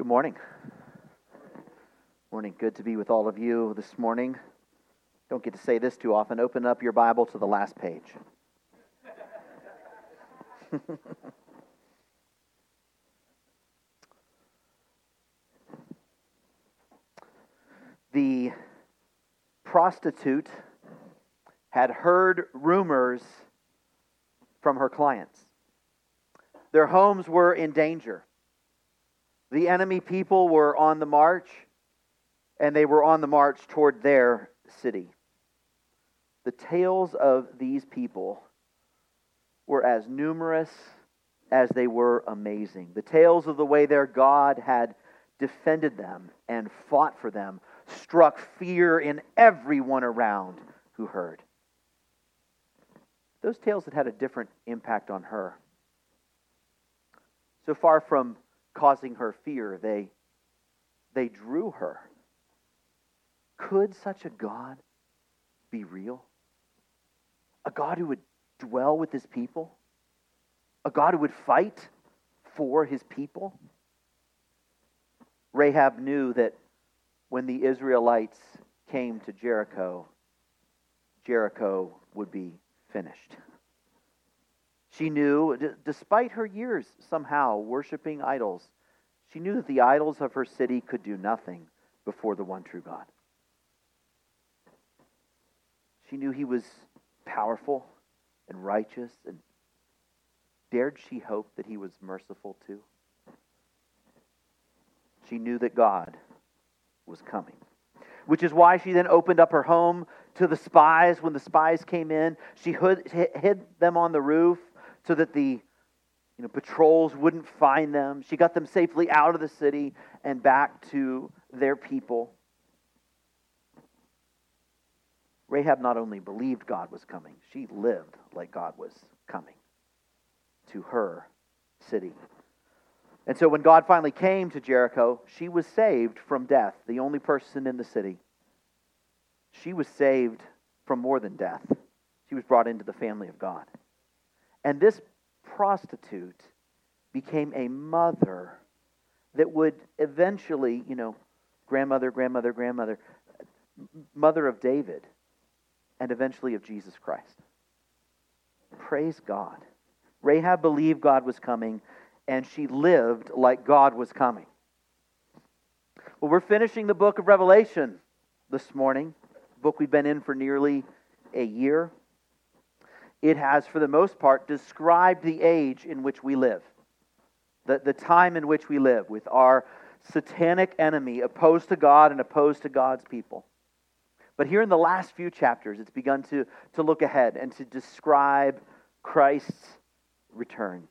Good morning. Morning. Good to be with all of you this morning. Don't get to say this too often. Open up your Bible to the last page. the prostitute had heard rumors from her clients. Their homes were in danger. The enemy people were on the march, and they were on the march toward their city. The tales of these people were as numerous as they were amazing. The tales of the way their God had defended them and fought for them struck fear in everyone around who heard. Those tales had had a different impact on her. So far from causing her fear, they, they drew her. Could such a God be real? A God who would dwell with his people? A God who would fight for his people? Rahab knew that when the Israelites came to Jericho, Jericho would be finished. She knew, d- despite her years somehow worshiping idols, she knew that the idols of her city could do nothing before the one true God. She knew he was powerful and righteous, and dared she hope that he was merciful too? She knew that God was coming. Which is why she then opened up her home to the spies when the spies came in. She hid them on the roof so that the you know, patrols wouldn't find them. She got them safely out of the city and back to their people. Rahab not only believed God was coming, she lived like God was coming to her city. And so when God finally came to Jericho, she was saved from death, the only person in the city. She was saved from more than death. She was brought into the family of God. And this prostitute became a mother that would eventually, you know, grandmother, grandmother, grandmother, mother of David, and eventually of Jesus Christ. Praise God. Rahab believed God was coming, and she lived like God was coming. Well, we're finishing the book of Revelation this morning, book we've been in for nearly a year it has, for the most part, described the age in which we live, the, the time in which we live, with our satanic enemy opposed to God and opposed to God's people. But here in the last few chapters, it's begun to, to look ahead and to describe Christ's return.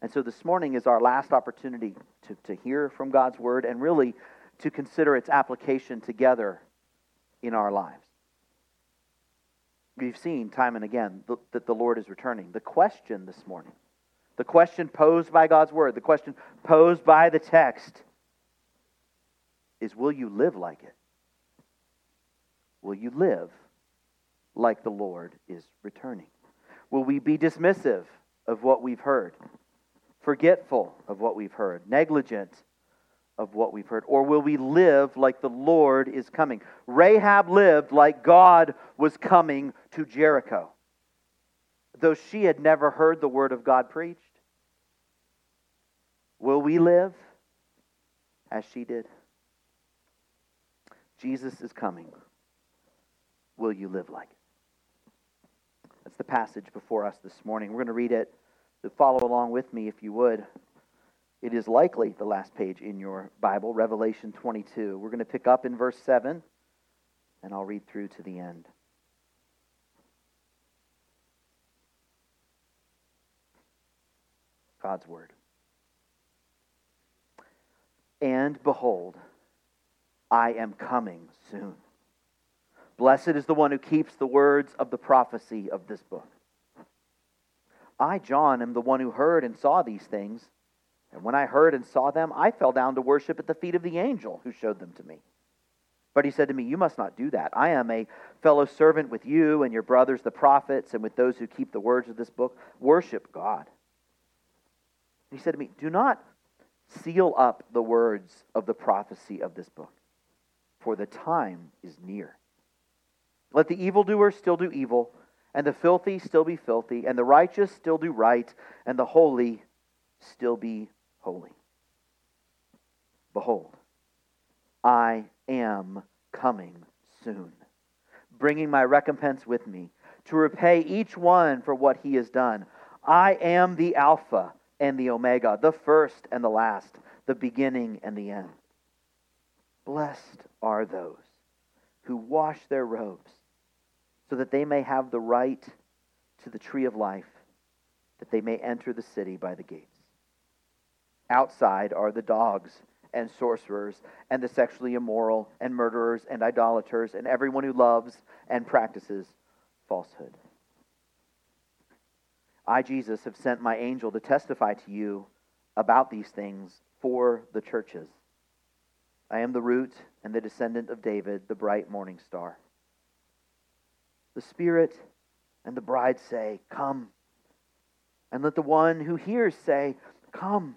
And so this morning is our last opportunity to, to hear from God's word and really to consider its application together in our lives. We've seen time and again that the Lord is returning. The question this morning, the question posed by God's word, the question posed by the text is will you live like it? Will you live like the Lord is returning? Will we be dismissive of what we've heard, forgetful of what we've heard, negligent of what we've heard? Or will we live like the Lord is coming? Rahab lived like God was coming to Jericho, though she had never heard the word of God preached. Will we live as she did? Jesus is coming. Will you live like it? That's the passage before us this morning. We're going to read it. So follow along with me if you would. It is likely the last page in your Bible, Revelation 22. We're going to pick up in verse 7, and I'll read through to the end. God's Word. And behold, I am coming soon. Blessed is the one who keeps the words of the prophecy of this book. I, John, am the one who heard and saw these things. And when I heard and saw them, I fell down to worship at the feet of the angel who showed them to me. But he said to me, You must not do that. I am a fellow servant with you and your brothers, the prophets, and with those who keep the words of this book. Worship God. He said to me, Do not seal up the words of the prophecy of this book, for the time is near. Let the evildoer still do evil, and the filthy still be filthy, and the righteous still do right, and the holy still be holy. Behold, I am coming soon, bringing my recompense with me to repay each one for what he has done. I am the Alpha and the Omega, the first and the last, the beginning and the end. Blessed are those who wash their robes, so that they may have the right to the tree of life, that they may enter the city by the gates. Outside are the dogs and sorcerers and the sexually immoral and murderers and idolaters and everyone who loves and practices falsehood. I, Jesus, have sent my angel to testify to you about these things for the churches. I am the root and the descendant of David, the bright morning star. The Spirit and the bride say, Come. And let the one who hears say, Come.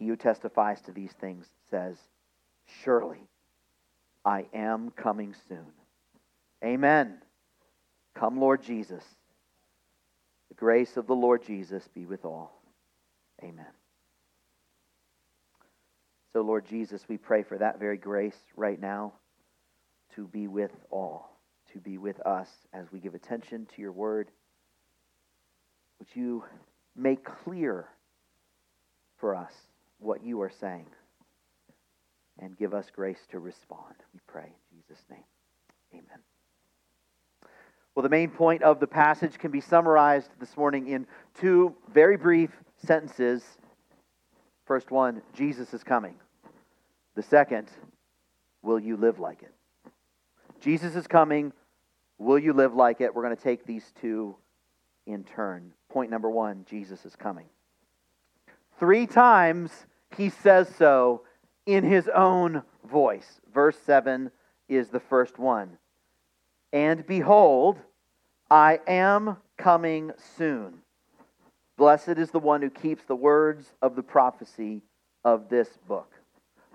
He who testifies to these things says, Surely I am coming soon. Amen. Come, Lord Jesus. The grace of the Lord Jesus be with all. Amen. So, Lord Jesus, we pray for that very grace right now to be with all, to be with us as we give attention to your word. Would you make clear for us what you are saying and give us grace to respond. We pray in Jesus' name. Amen. Well, the main point of the passage can be summarized this morning in two very brief sentences. First one, Jesus is coming. The second, will you live like it? Jesus is coming. Will you live like it? We're going to take these two in turn. Point number one Jesus is coming. Three times he says so in his own voice. Verse 7 is the first one. And behold, I am coming soon. Blessed is the one who keeps the words of the prophecy of this book.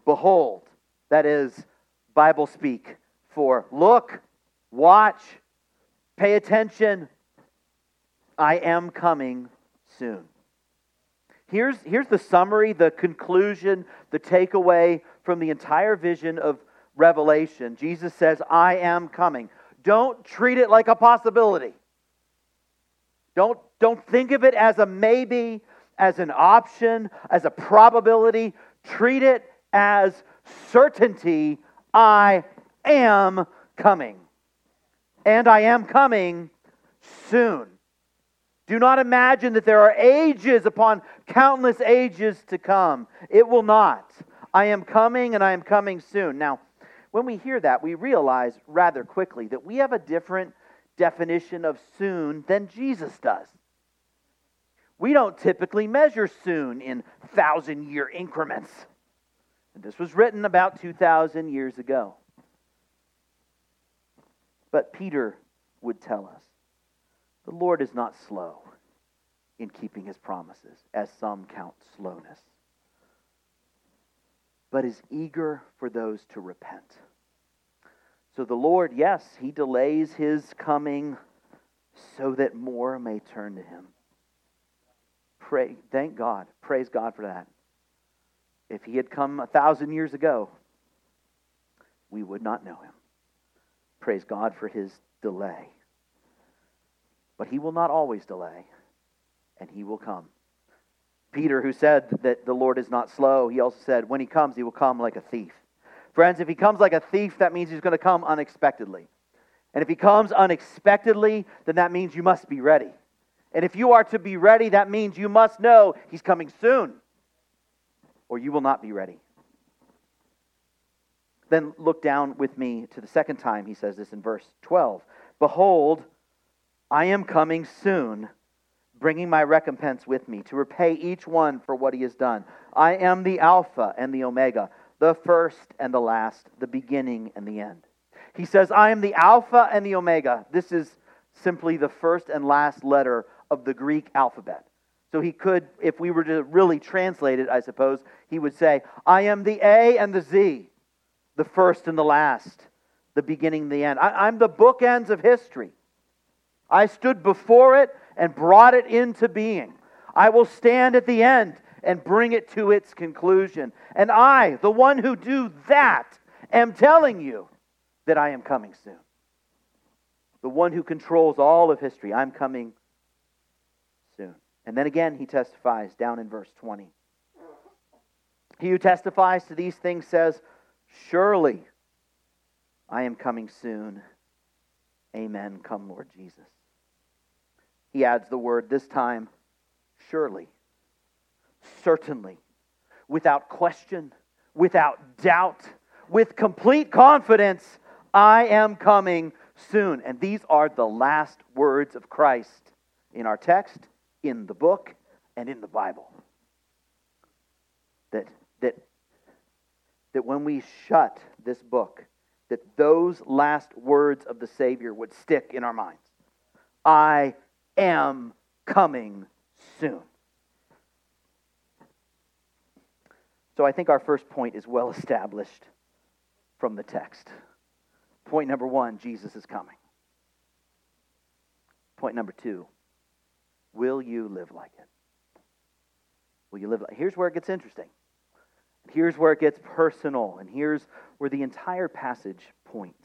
Behold, that is Bible speak for look, watch, pay attention. I am coming soon. Here's, here's the summary, the conclusion, the takeaway from the entire vision of Revelation. Jesus says, I am coming. Don't treat it like a possibility. Don't, don't think of it as a maybe, as an option, as a probability. Treat it as certainty. I am coming. And I am coming soon. Do not imagine that there are ages upon countless ages to come. It will not. I am coming and I am coming soon. Now, when we hear that, we realize rather quickly that we have a different definition of soon than Jesus does. We don't typically measure soon in thousand year increments. And this was written about 2,000 years ago. But Peter would tell us the Lord is not slow in keeping his promises, as some count slowness, but is eager for those to repent. So the Lord, yes, he delays his coming so that more may turn to him. Pray, thank God. Praise God for that. If he had come a thousand years ago, we would not know him. Praise God for his delay. But he will not always delay, and he will come. Peter, who said that the Lord is not slow, he also said, when he comes, he will come like a thief. Friends, if he comes like a thief, that means he's going to come unexpectedly. And if he comes unexpectedly, then that means you must be ready. And if you are to be ready, that means you must know he's coming soon, or you will not be ready. Then look down with me to the second time he says this in verse 12. Behold, I am coming soon, bringing my recompense with me to repay each one for what he has done. I am the Alpha and the Omega, the first and the last, the beginning and the end. He says, I am the Alpha and the Omega. This is simply the first and last letter of the Greek alphabet. So he could, if we were to really translate it, I suppose, he would say, I am the A and the Z, the first and the last, the beginning and the end. I, am the bookends of history. I stood before it and brought it into being. I will stand at the end and bring it to its conclusion. And I, the one who do that, am telling you that I am coming soon. The one who controls all of history, I'm coming soon. And then again, he testifies down in verse 20. He who testifies to these things says, Surely I am coming soon. Amen. Come, Lord Jesus. He adds the word this time, surely, certainly, without question, without doubt, with complete confidence, I am coming soon. And these are the last words of Christ in our text, in the book, and in the Bible. That, that, that when we shut this book, that those last words of the Savior would stick in our minds. I am coming soon. So I think our first point is well established from the text. Point number one Jesus is coming. Point number two will you live like it? Will you live like Here's where it gets interesting. Here's where it gets personal, and here's where the entire passage points.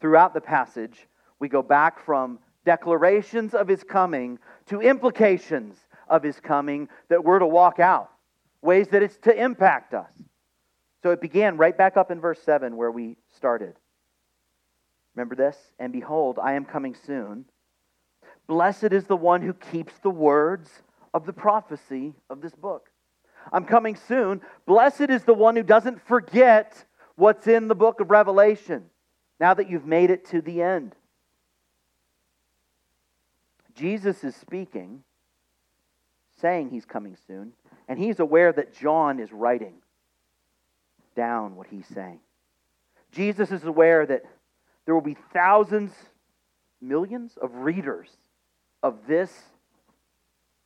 Throughout the passage, we go back from declarations of his coming to implications of his coming that we're to walk out, ways that it's to impact us. So it began right back up in verse 7 where we started. Remember this? And behold, I am coming soon. Blessed is the one who keeps the words of the prophecy of this book. I'm coming soon. Blessed is the one who doesn't forget what's in the book of Revelation now that you've made it to the end. Jesus is speaking, saying he's coming soon, and he's aware that John is writing down what he's saying. Jesus is aware that there will be thousands, millions of readers of this,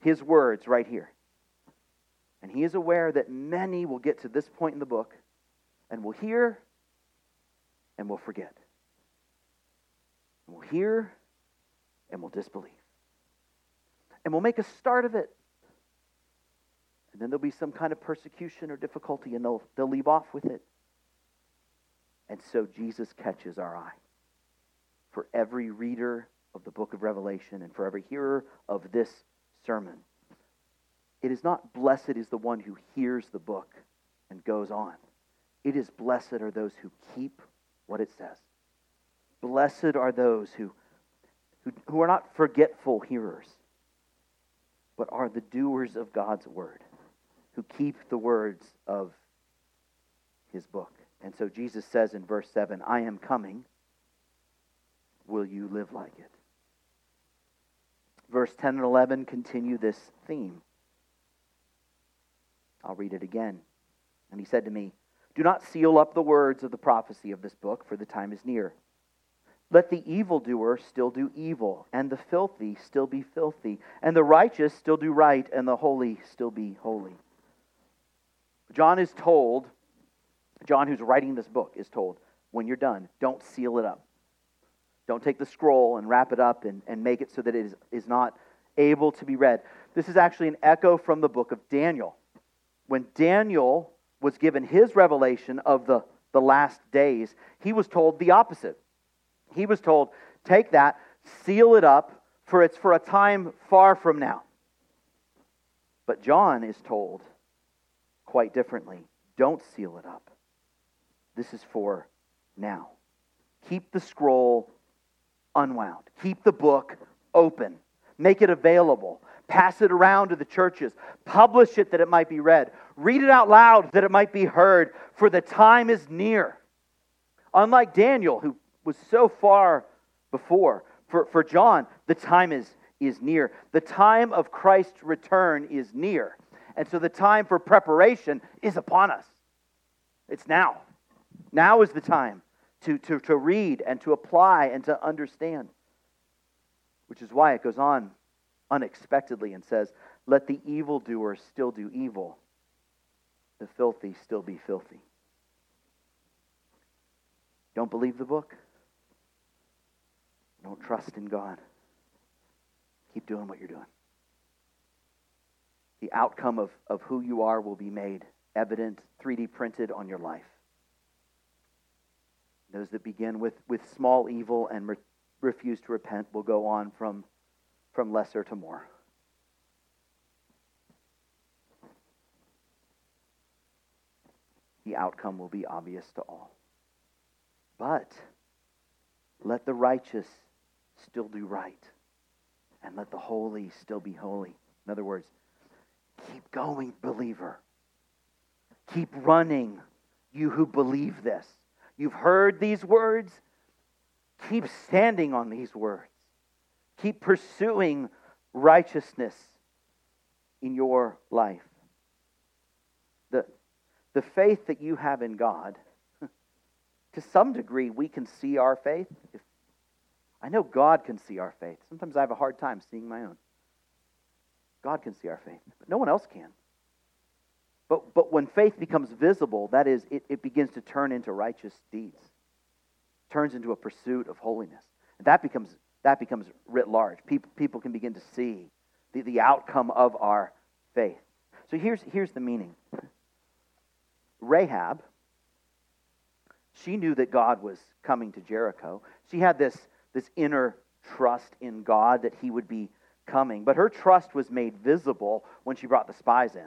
his words right here. And he is aware that many will get to this point in the book and will hear and will forget. And will hear and will disbelieve. And we'll make a start of it. And then there'll be some kind of persecution or difficulty and they'll, they'll leave off with it. And so Jesus catches our eye for every reader of the book of Revelation and for every hearer of this sermon. It is not blessed is the one who hears the book and goes on. It is blessed are those who keep what it says. Blessed are those who, who, who are not forgetful hearers, but are the doers of God's word, who keep the words of his book. And so Jesus says in verse 7 I am coming will you live like it? Verse 10 and 11 continue this theme. I'll read it again. And he said to me, Do not seal up the words of the prophecy of this book, for the time is near. Let the evildoer still do evil, and the filthy still be filthy, and the righteous still do right, and the holy still be holy. John is told, John, who's writing this book, is told, when you're done, don't seal it up. Don't take the scroll and wrap it up and, and make it so that it is, is not able to be read. This is actually an echo from the book of Daniel. When Daniel was given his revelation of the, the last days, he was told the opposite. He was told, Take that, seal it up, for it's for a time far from now. But John is told quite differently don't seal it up. This is for now. Keep the scroll unwound. Keep the book open. Make it available. Pass it around to the churches. Publish it that it might be read. Read it out loud that it might be heard, for the time is near. Unlike Daniel, who was so far before, for, for John, the time is, is near. The time of Christ's return is near. And so the time for preparation is upon us. It's now. Now is the time to, to, to read and to apply and to understand. Which is why it goes on unexpectedly and says, Let the evildoer still do evil, the filthy still be filthy. Don't believe the book? Don't trust in God. Keep doing what you're doing. The outcome of, of who you are will be made evident, 3D printed on your life. Those that begin with, with small evil and re- refuse to repent will go on from, from lesser to more. The outcome will be obvious to all. But let the righteous still do right, and let the holy still be holy. In other words, keep going, believer. Keep running, you who believe this. You've heard these words. Keep standing on these words. Keep pursuing righteousness in your life. The, the faith that you have in God, to some degree, we can see our faith. If, I know God can see our faith. Sometimes I have a hard time seeing my own. God can see our faith, but no one else can. But, but when faith becomes visible, that is, it, it begins to turn into righteous deeds, turns into a pursuit of holiness. And that becomes, that becomes writ large. People, people can begin to see the, the outcome of our faith. So here's, here's the meaning Rahab, she knew that God was coming to Jericho. She had this, this inner trust in God that he would be coming. But her trust was made visible when she brought the spies in.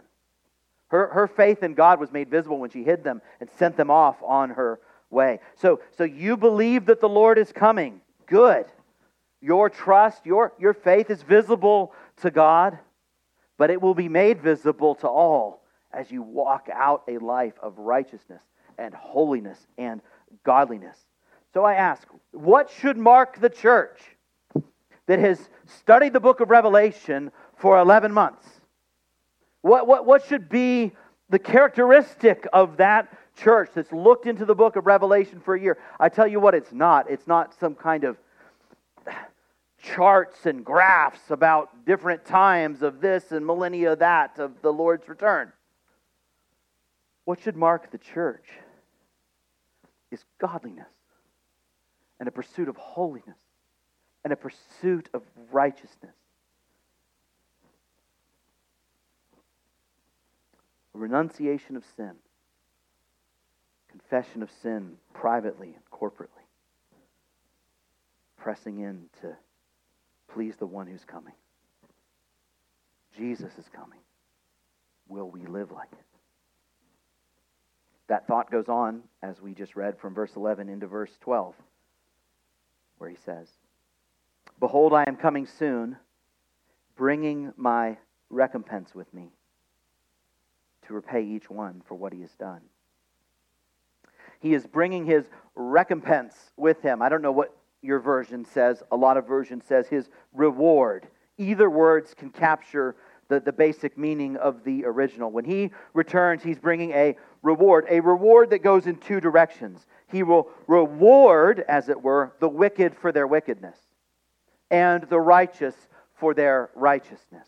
Her, her faith in God was made visible when she hid them and sent them off on her way. So, so you believe that the Lord is coming. Good. Your trust, your, your faith is visible to God, but it will be made visible to all as you walk out a life of righteousness and holiness and godliness. So I ask, what should mark the church that has studied the book of Revelation for 11 months? What, what, what should be the characteristic of that church that's looked into the book of Revelation for a year? I tell you what, it's not. It's not some kind of charts and graphs about different times of this and millennia that of the Lord's return. What should mark the church is godliness and a pursuit of holiness and a pursuit of righteousness. a renunciation of sin, confession of sin privately and corporately, pressing in to please the one who's coming. Jesus is coming. Will we live like it? That thought goes on, as we just read from verse 11 into verse 12, where he says, Behold, I am coming soon, bringing my recompense with me to repay each one for what he has done. He is bringing his recompense with him. I don't know what your version says. A lot of versions says his reward. Either words can capture the, the basic meaning of the original. When he returns, he's bringing a reward, a reward that goes in two directions. He will reward, as it were, the wicked for their wickedness and the righteous for their righteousness.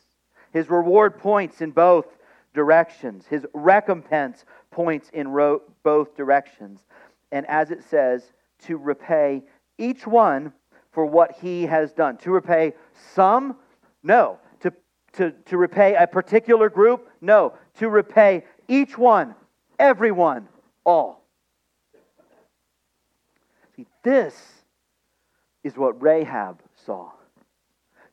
His reward points in both directions. His recompense points in ro- both directions. And as it says, to repay each one for what he has done. To repay some? No. To, to, to repay a particular group? No. To repay each one, everyone, all. This is what Rahab saw.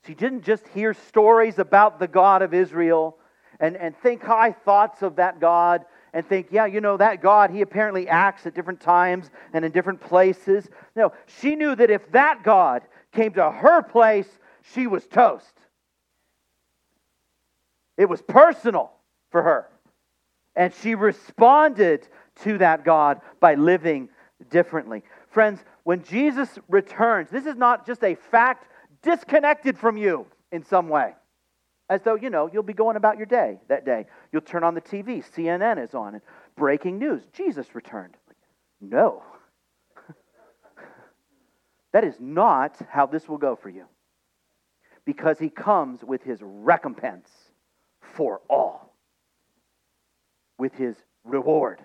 She didn't just hear stories about the God of Israel and, and think high thoughts of that God and think, yeah, you know, that God, he apparently acts at different times and in different places. No, she knew that if that God came to her place, she was toast. It was personal for her. And she responded to that God by living differently. Friends, when Jesus returns, this is not just a fact disconnected from you in some way. As though, you know, you'll be going about your day that day. You'll turn on the TV, CNN is on, and breaking news Jesus returned. No. that is not how this will go for you. Because he comes with his recompense for all, with his reward,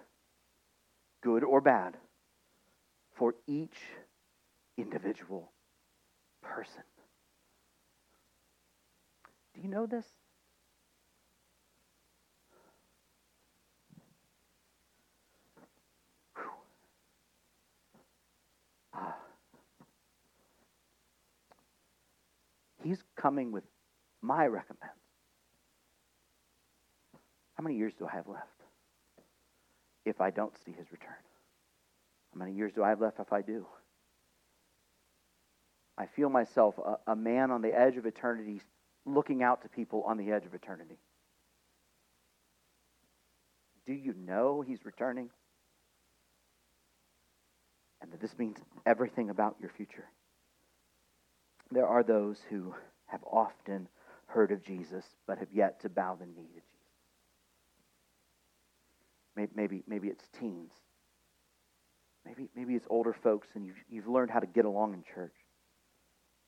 good or bad, for each individual person. Do you know this? Ah. He's coming with my recompense. How many years do I have left if I don't see his return? How many years do I have left if I do? I feel myself a, a man on the edge of eternity looking out to people on the edge of eternity. Do you know he's returning? And that this means everything about your future. There are those who have often heard of Jesus but have yet to bow the knee to Jesus. Maybe, maybe, maybe it's teens. Maybe, maybe it's older folks and you've, you've learned how to get along in church.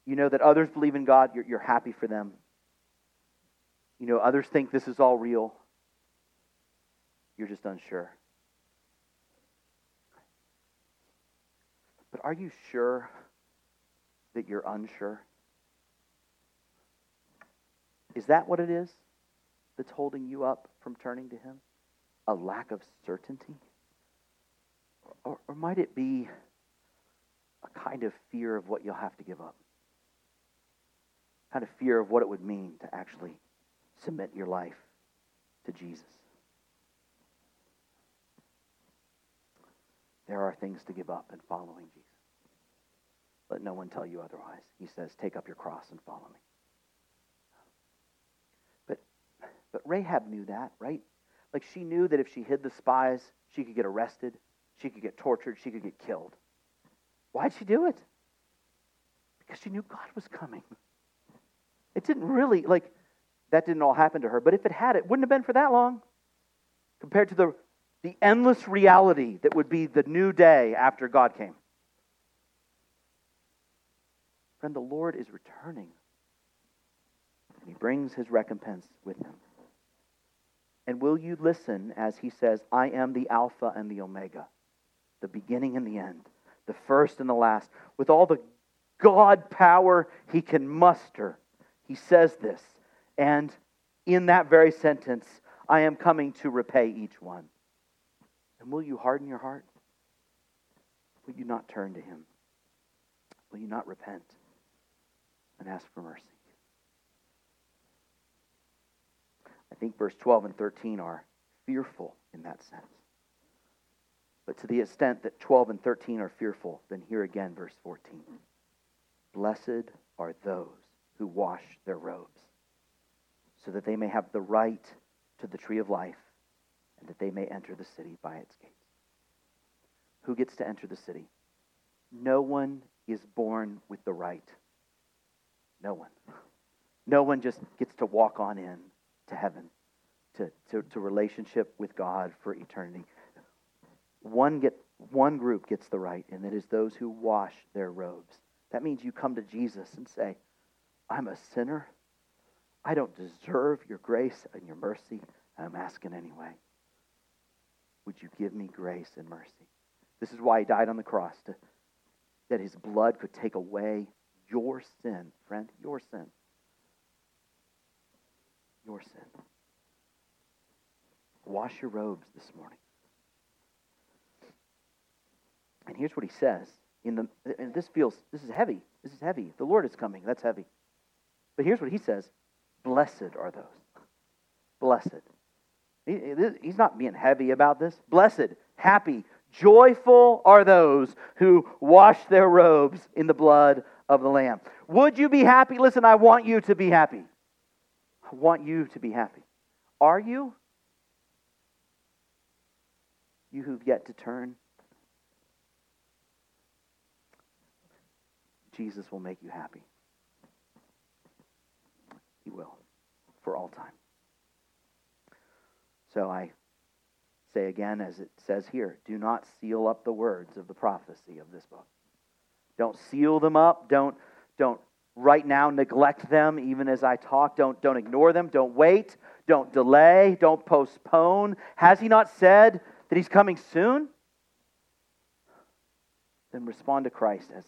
You know that others believe in God, you're, you're happy for them. You know, others think this is all real. You're just unsure. But are you sure that you're unsure? Is that what it is that's holding you up from turning to Him? A lack of certainty? Or, or might it be a kind of fear of what you'll have to give up? Kind of fear of what it would mean to actually submit your life to Jesus. There are things to give up in following Jesus. Let no one tell you otherwise. He says, Take up your cross and follow me. But, but Rahab knew that, right? Like she knew that if she hid the spies, she could get arrested, she could get tortured, she could get killed. Why'd she do it? Because she knew God was coming. It didn't really, like, that didn't all happen to her. But if it had, it wouldn't have been for that long compared to the, the endless reality that would be the new day after God came. Friend, the Lord is returning. And he brings his recompense with him. And will you listen as he says, I am the Alpha and the Omega, the beginning and the end, the first and the last, with all the God power he can muster? He says this. And in that very sentence, I am coming to repay each one. And will you harden your heart? Will you not turn to him? Will you not repent and ask for mercy? I think verse 12 and 13 are fearful in that sense. But to the extent that 12 and 13 are fearful, then here again, verse 14. Blessed are those who wash their robes so that they may have the right to the tree of life and that they may enter the city by its gates. Who gets to enter the city? No one is born with the right. No one. No one just gets to walk on in to heaven, to, to, to relationship with God for eternity. One, get, one group gets the right, and it is those who wash their robes. That means you come to Jesus and say, I'm a sinner. I don't deserve your grace and your mercy. I'm asking anyway. Would you give me grace and mercy? This is why he died on the cross, to, that his blood could take away your sin, friend, your sin. Your sin. Wash your robes this morning. And here's what he says. In the, and this feels, this is heavy. This is heavy. The Lord is coming. That's heavy. But here's what he says Blessed are those. Blessed. He, he's not being heavy about this. Blessed, happy, joyful are those who wash their robes in the blood of the Lamb. Would you be happy? Listen, I want you to be happy. I want you to be happy. Are you? You who've yet to turn? Jesus will make you happy. He will, for all time. So I say again, as it says here, do not seal up the words of the prophecy of this book. Don't seal them up. Don't, don't right now neglect them even as I talk. Don't, don't ignore them. Don't wait. Don't delay. Don't postpone. Has he not said that he's coming soon? Then respond to Christ as,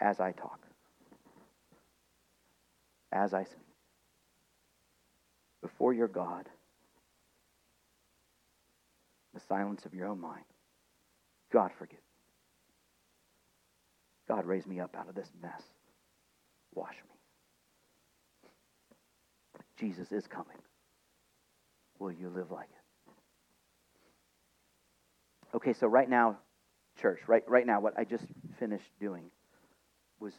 as I talk, as I speak, before your God, the silence of your own mind. God, forgive. God, raise me up out of this mess. Wash me. Jesus is coming. Will you live like it? Okay, so right now, church, right, right now, what I just finished doing was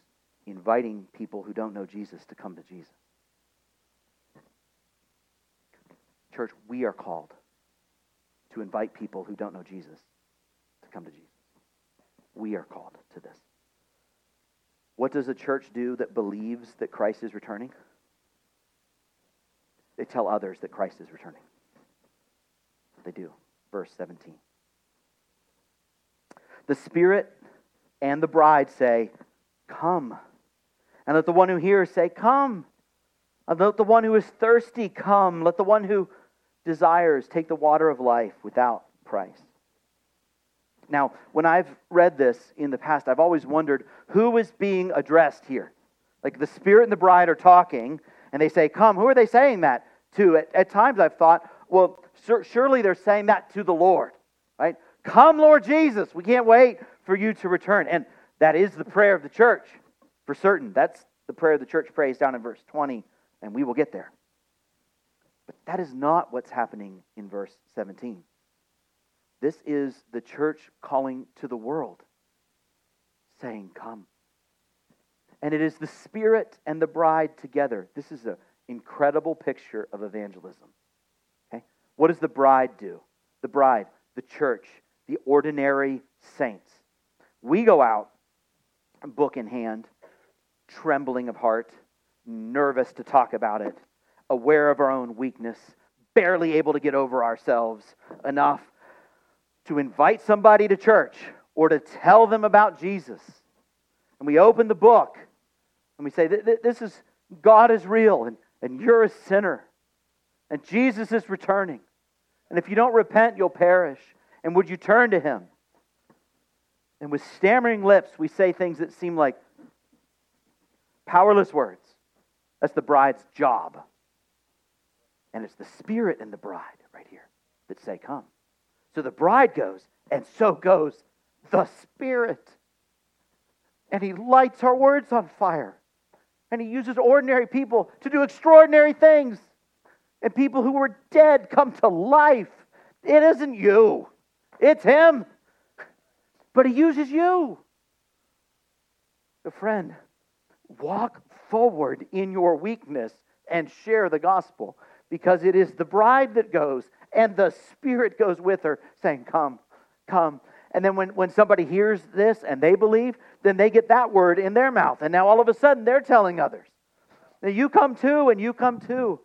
inviting people who don't know Jesus to come to Jesus. Church, we are called to invite people who don't know Jesus to come to Jesus. We are called to this. What does a church do that believes that Christ is returning? They tell others that Christ is returning. They do. Verse 17. The Spirit and the bride say, Come. And let the one who hears say, Come. And let the one who is thirsty come. Let the one who desires take the water of life without price. Now, when I've read this in the past, I've always wondered who is being addressed here. Like the Spirit and the bride are talking, and they say, Come. Who are they saying that to? At, at times I've thought, well, sur- surely they're saying that to the Lord, right? Come, Lord Jesus. We can't wait for you to return. And that is the prayer of the church, for certain. That's the prayer the church prays down in verse 20, and we will get there. But that is not what's happening in verse 17. This is the church calling to the world, saying, Come. And it is the Spirit and the bride together. This is an incredible picture of evangelism. Okay? What does the bride do? The bride, the church, the ordinary saints. We go out, book in hand, trembling of heart, nervous to talk about it, aware of our own weakness, barely able to get over ourselves enough to invite somebody to church or to tell them about Jesus. And we open the book and we say, This is God is real and, and you're a sinner. And Jesus is returning. And if you don't repent, you'll perish. And would you turn to him? And with stammering lips, we say things that seem like powerless words. That's the bride's job. And it's the Spirit and the bride right here that say, Come. So the bride goes, and so goes the Spirit. And he lights our words on fire. And he uses ordinary people to do extraordinary things. And people who were dead come to life. It isn't you, it's him. But he uses you. So, friend, walk forward in your weakness and share the gospel because it is the bride that goes and the Spirit goes with her, saying, Come, come. And then when, when somebody hears this and they believe, then they get that word in their mouth. And now all of a sudden they're telling others. Now you come too, and you come too.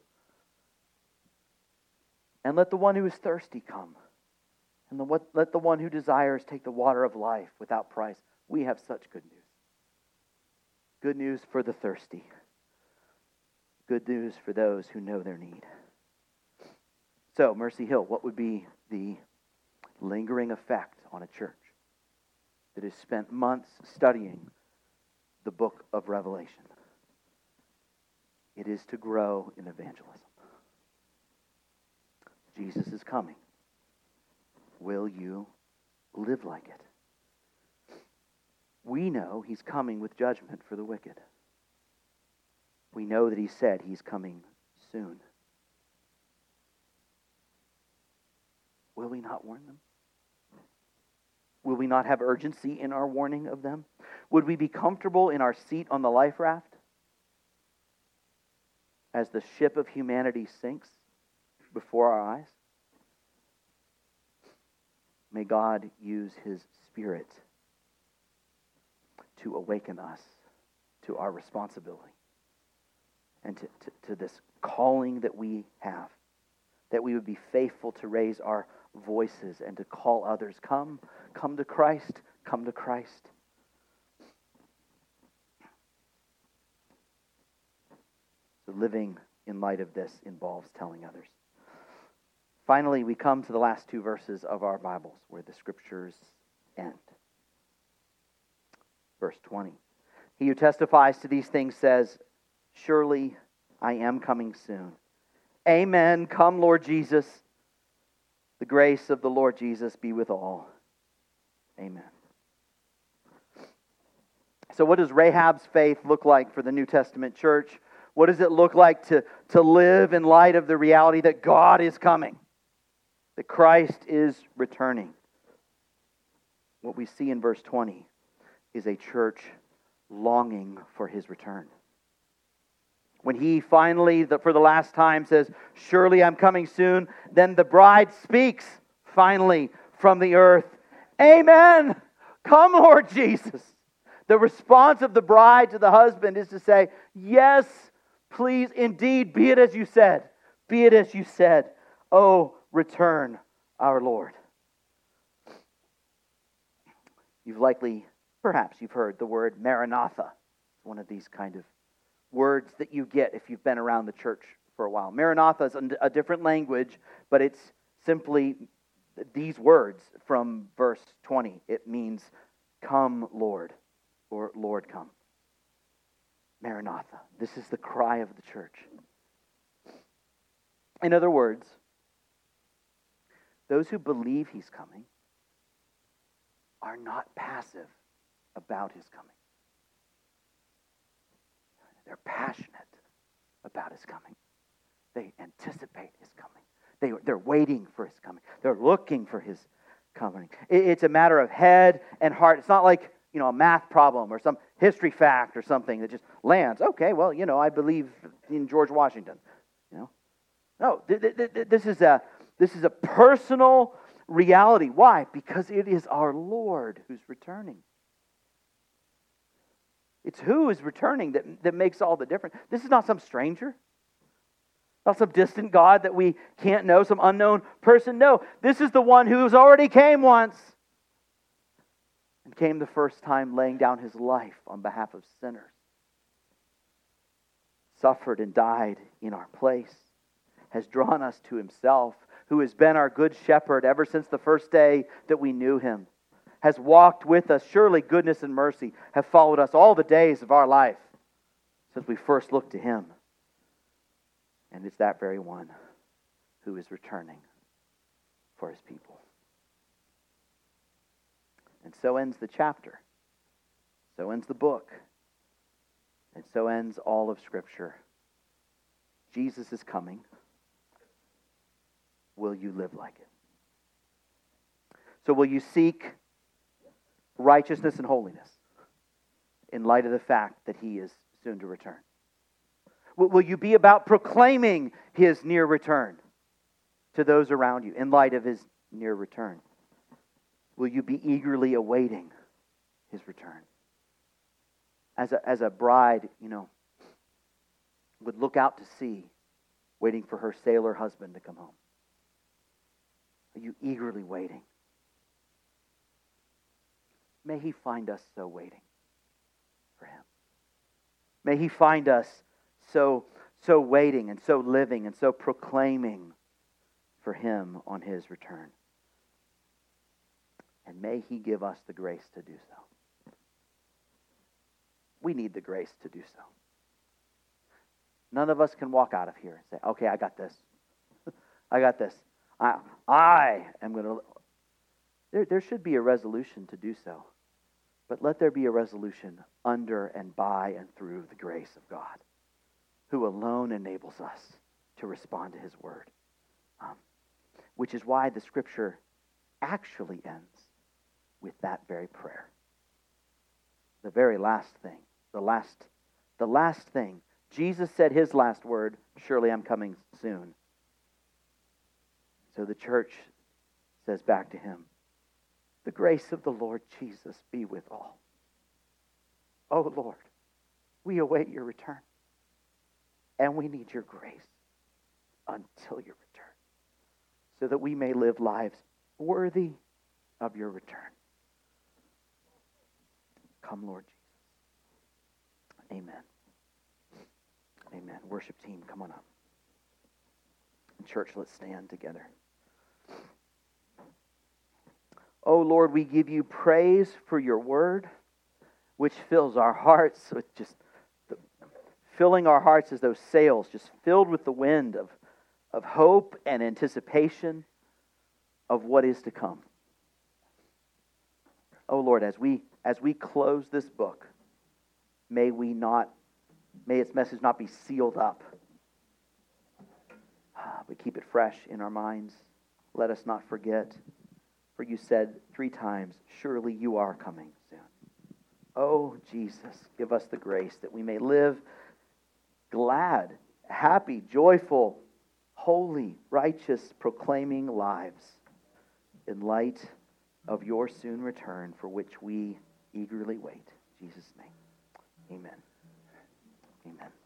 And let the one who is thirsty come. And the, what, let the one who desires take the water of life without price. We have such good news. Good news for the thirsty. Good news for those who know their need. So, Mercy Hill, what would be the lingering effect on a church that has spent months studying the book of Revelation? It is to grow in evangelism. Jesus is coming. Will you live like it? We know he's coming with judgment for the wicked. We know that he said he's coming soon. Will we not warn them? Will we not have urgency in our warning of them? Would we be comfortable in our seat on the life raft as the ship of humanity sinks before our eyes? May God use his Spirit to awaken us to our responsibility and to, to, to this calling that we have, that we would be faithful to raise our voices and to call others, come, come to Christ, come to Christ. So living in light of this involves telling others. Finally, we come to the last two verses of our Bibles where the scriptures end. Verse 20. He who testifies to these things says, Surely I am coming soon. Amen. Come, Lord Jesus. The grace of the Lord Jesus be with all. Amen. So, what does Rahab's faith look like for the New Testament church? What does it look like to, to live in light of the reality that God is coming, that Christ is returning? What we see in verse 20 is a church longing for his return. When he finally, for the last time, says, Surely I'm coming soon, then the bride speaks finally from the earth, Amen. Come, Lord Jesus. The response of the bride to the husband is to say, Yes, please, indeed, be it as you said. Be it as you said. Oh, return, our Lord. You've likely, perhaps, you've heard the word Maranatha. It's one of these kind of words that you get if you've been around the church for a while. Maranatha is a different language, but it's simply these words from verse 20. It means, Come, Lord, or Lord, come. Maranatha. This is the cry of the church. In other words, those who believe he's coming are not passive about his coming. They're passionate about his coming. They anticipate his coming. They, they're waiting for his coming. They're looking for his coming. It, it's a matter of head and heart. It's not like, you know, a math problem or some history fact or something that just lands. Okay, well, you know, I believe in George Washington. You know? No, th- th- th- this is a this is a personal reality. Why? Because it is our Lord who's returning. It's who is returning that, that makes all the difference. This is not some stranger, not some distant God that we can't know, some unknown person. No, this is the one who's already came once and came the first time laying down his life on behalf of sinners, suffered and died in our place, has drawn us to himself, who has been our good shepherd ever since the first day that we knew him has walked with us. Surely goodness and mercy have followed us all the days of our life since we first looked to Him. And it's that very one who is returning for His people. And so ends the chapter. So ends the book. And so ends all of Scripture. Jesus is coming. Will you live like it? So, will you seek righteousness and holiness in light of the fact that he is soon to return? Will you be about proclaiming his near return to those around you in light of his near return? Will you be eagerly awaiting his return? As a, as a bride, you know, would look out to sea, waiting for her sailor husband to come home. Are you eagerly waiting? May He find us so waiting for Him. May He find us so, so waiting and so living and so proclaiming for Him on His return. And may He give us the grace to do so. We need the grace to do so. None of us can walk out of here and say, okay, I got this. I got this. I, I am going to. There, there should be a resolution to do so. But let there be a resolution under and by and through the grace of God, who alone enables us to respond to his word. Um, which is why the scripture actually ends with that very prayer. The very last thing, the last, the last thing. Jesus said his last word, surely I'm coming soon. So the church says back to him, the grace of the Lord Jesus be with all. Oh Lord, we await your return. And we need your grace until your return so that we may live lives worthy of your return. Come, Lord Jesus. Amen. Amen. Worship team, come on up. Church, let's stand together. Oh Lord, we give you praise for your word, which fills our hearts with just filling our hearts as those sails, just filled with the wind of, of hope and anticipation of what is to come. Oh Lord, as we as we close this book, may we not may its message not be sealed up, ah, but keep it fresh in our minds. Let us not forget. For you said three times, Surely you are coming soon. Oh, Jesus, give us the grace that we may live glad, happy, joyful, holy, righteous, proclaiming lives in light of your soon return for which we eagerly wait. In Jesus' name. Amen. Amen.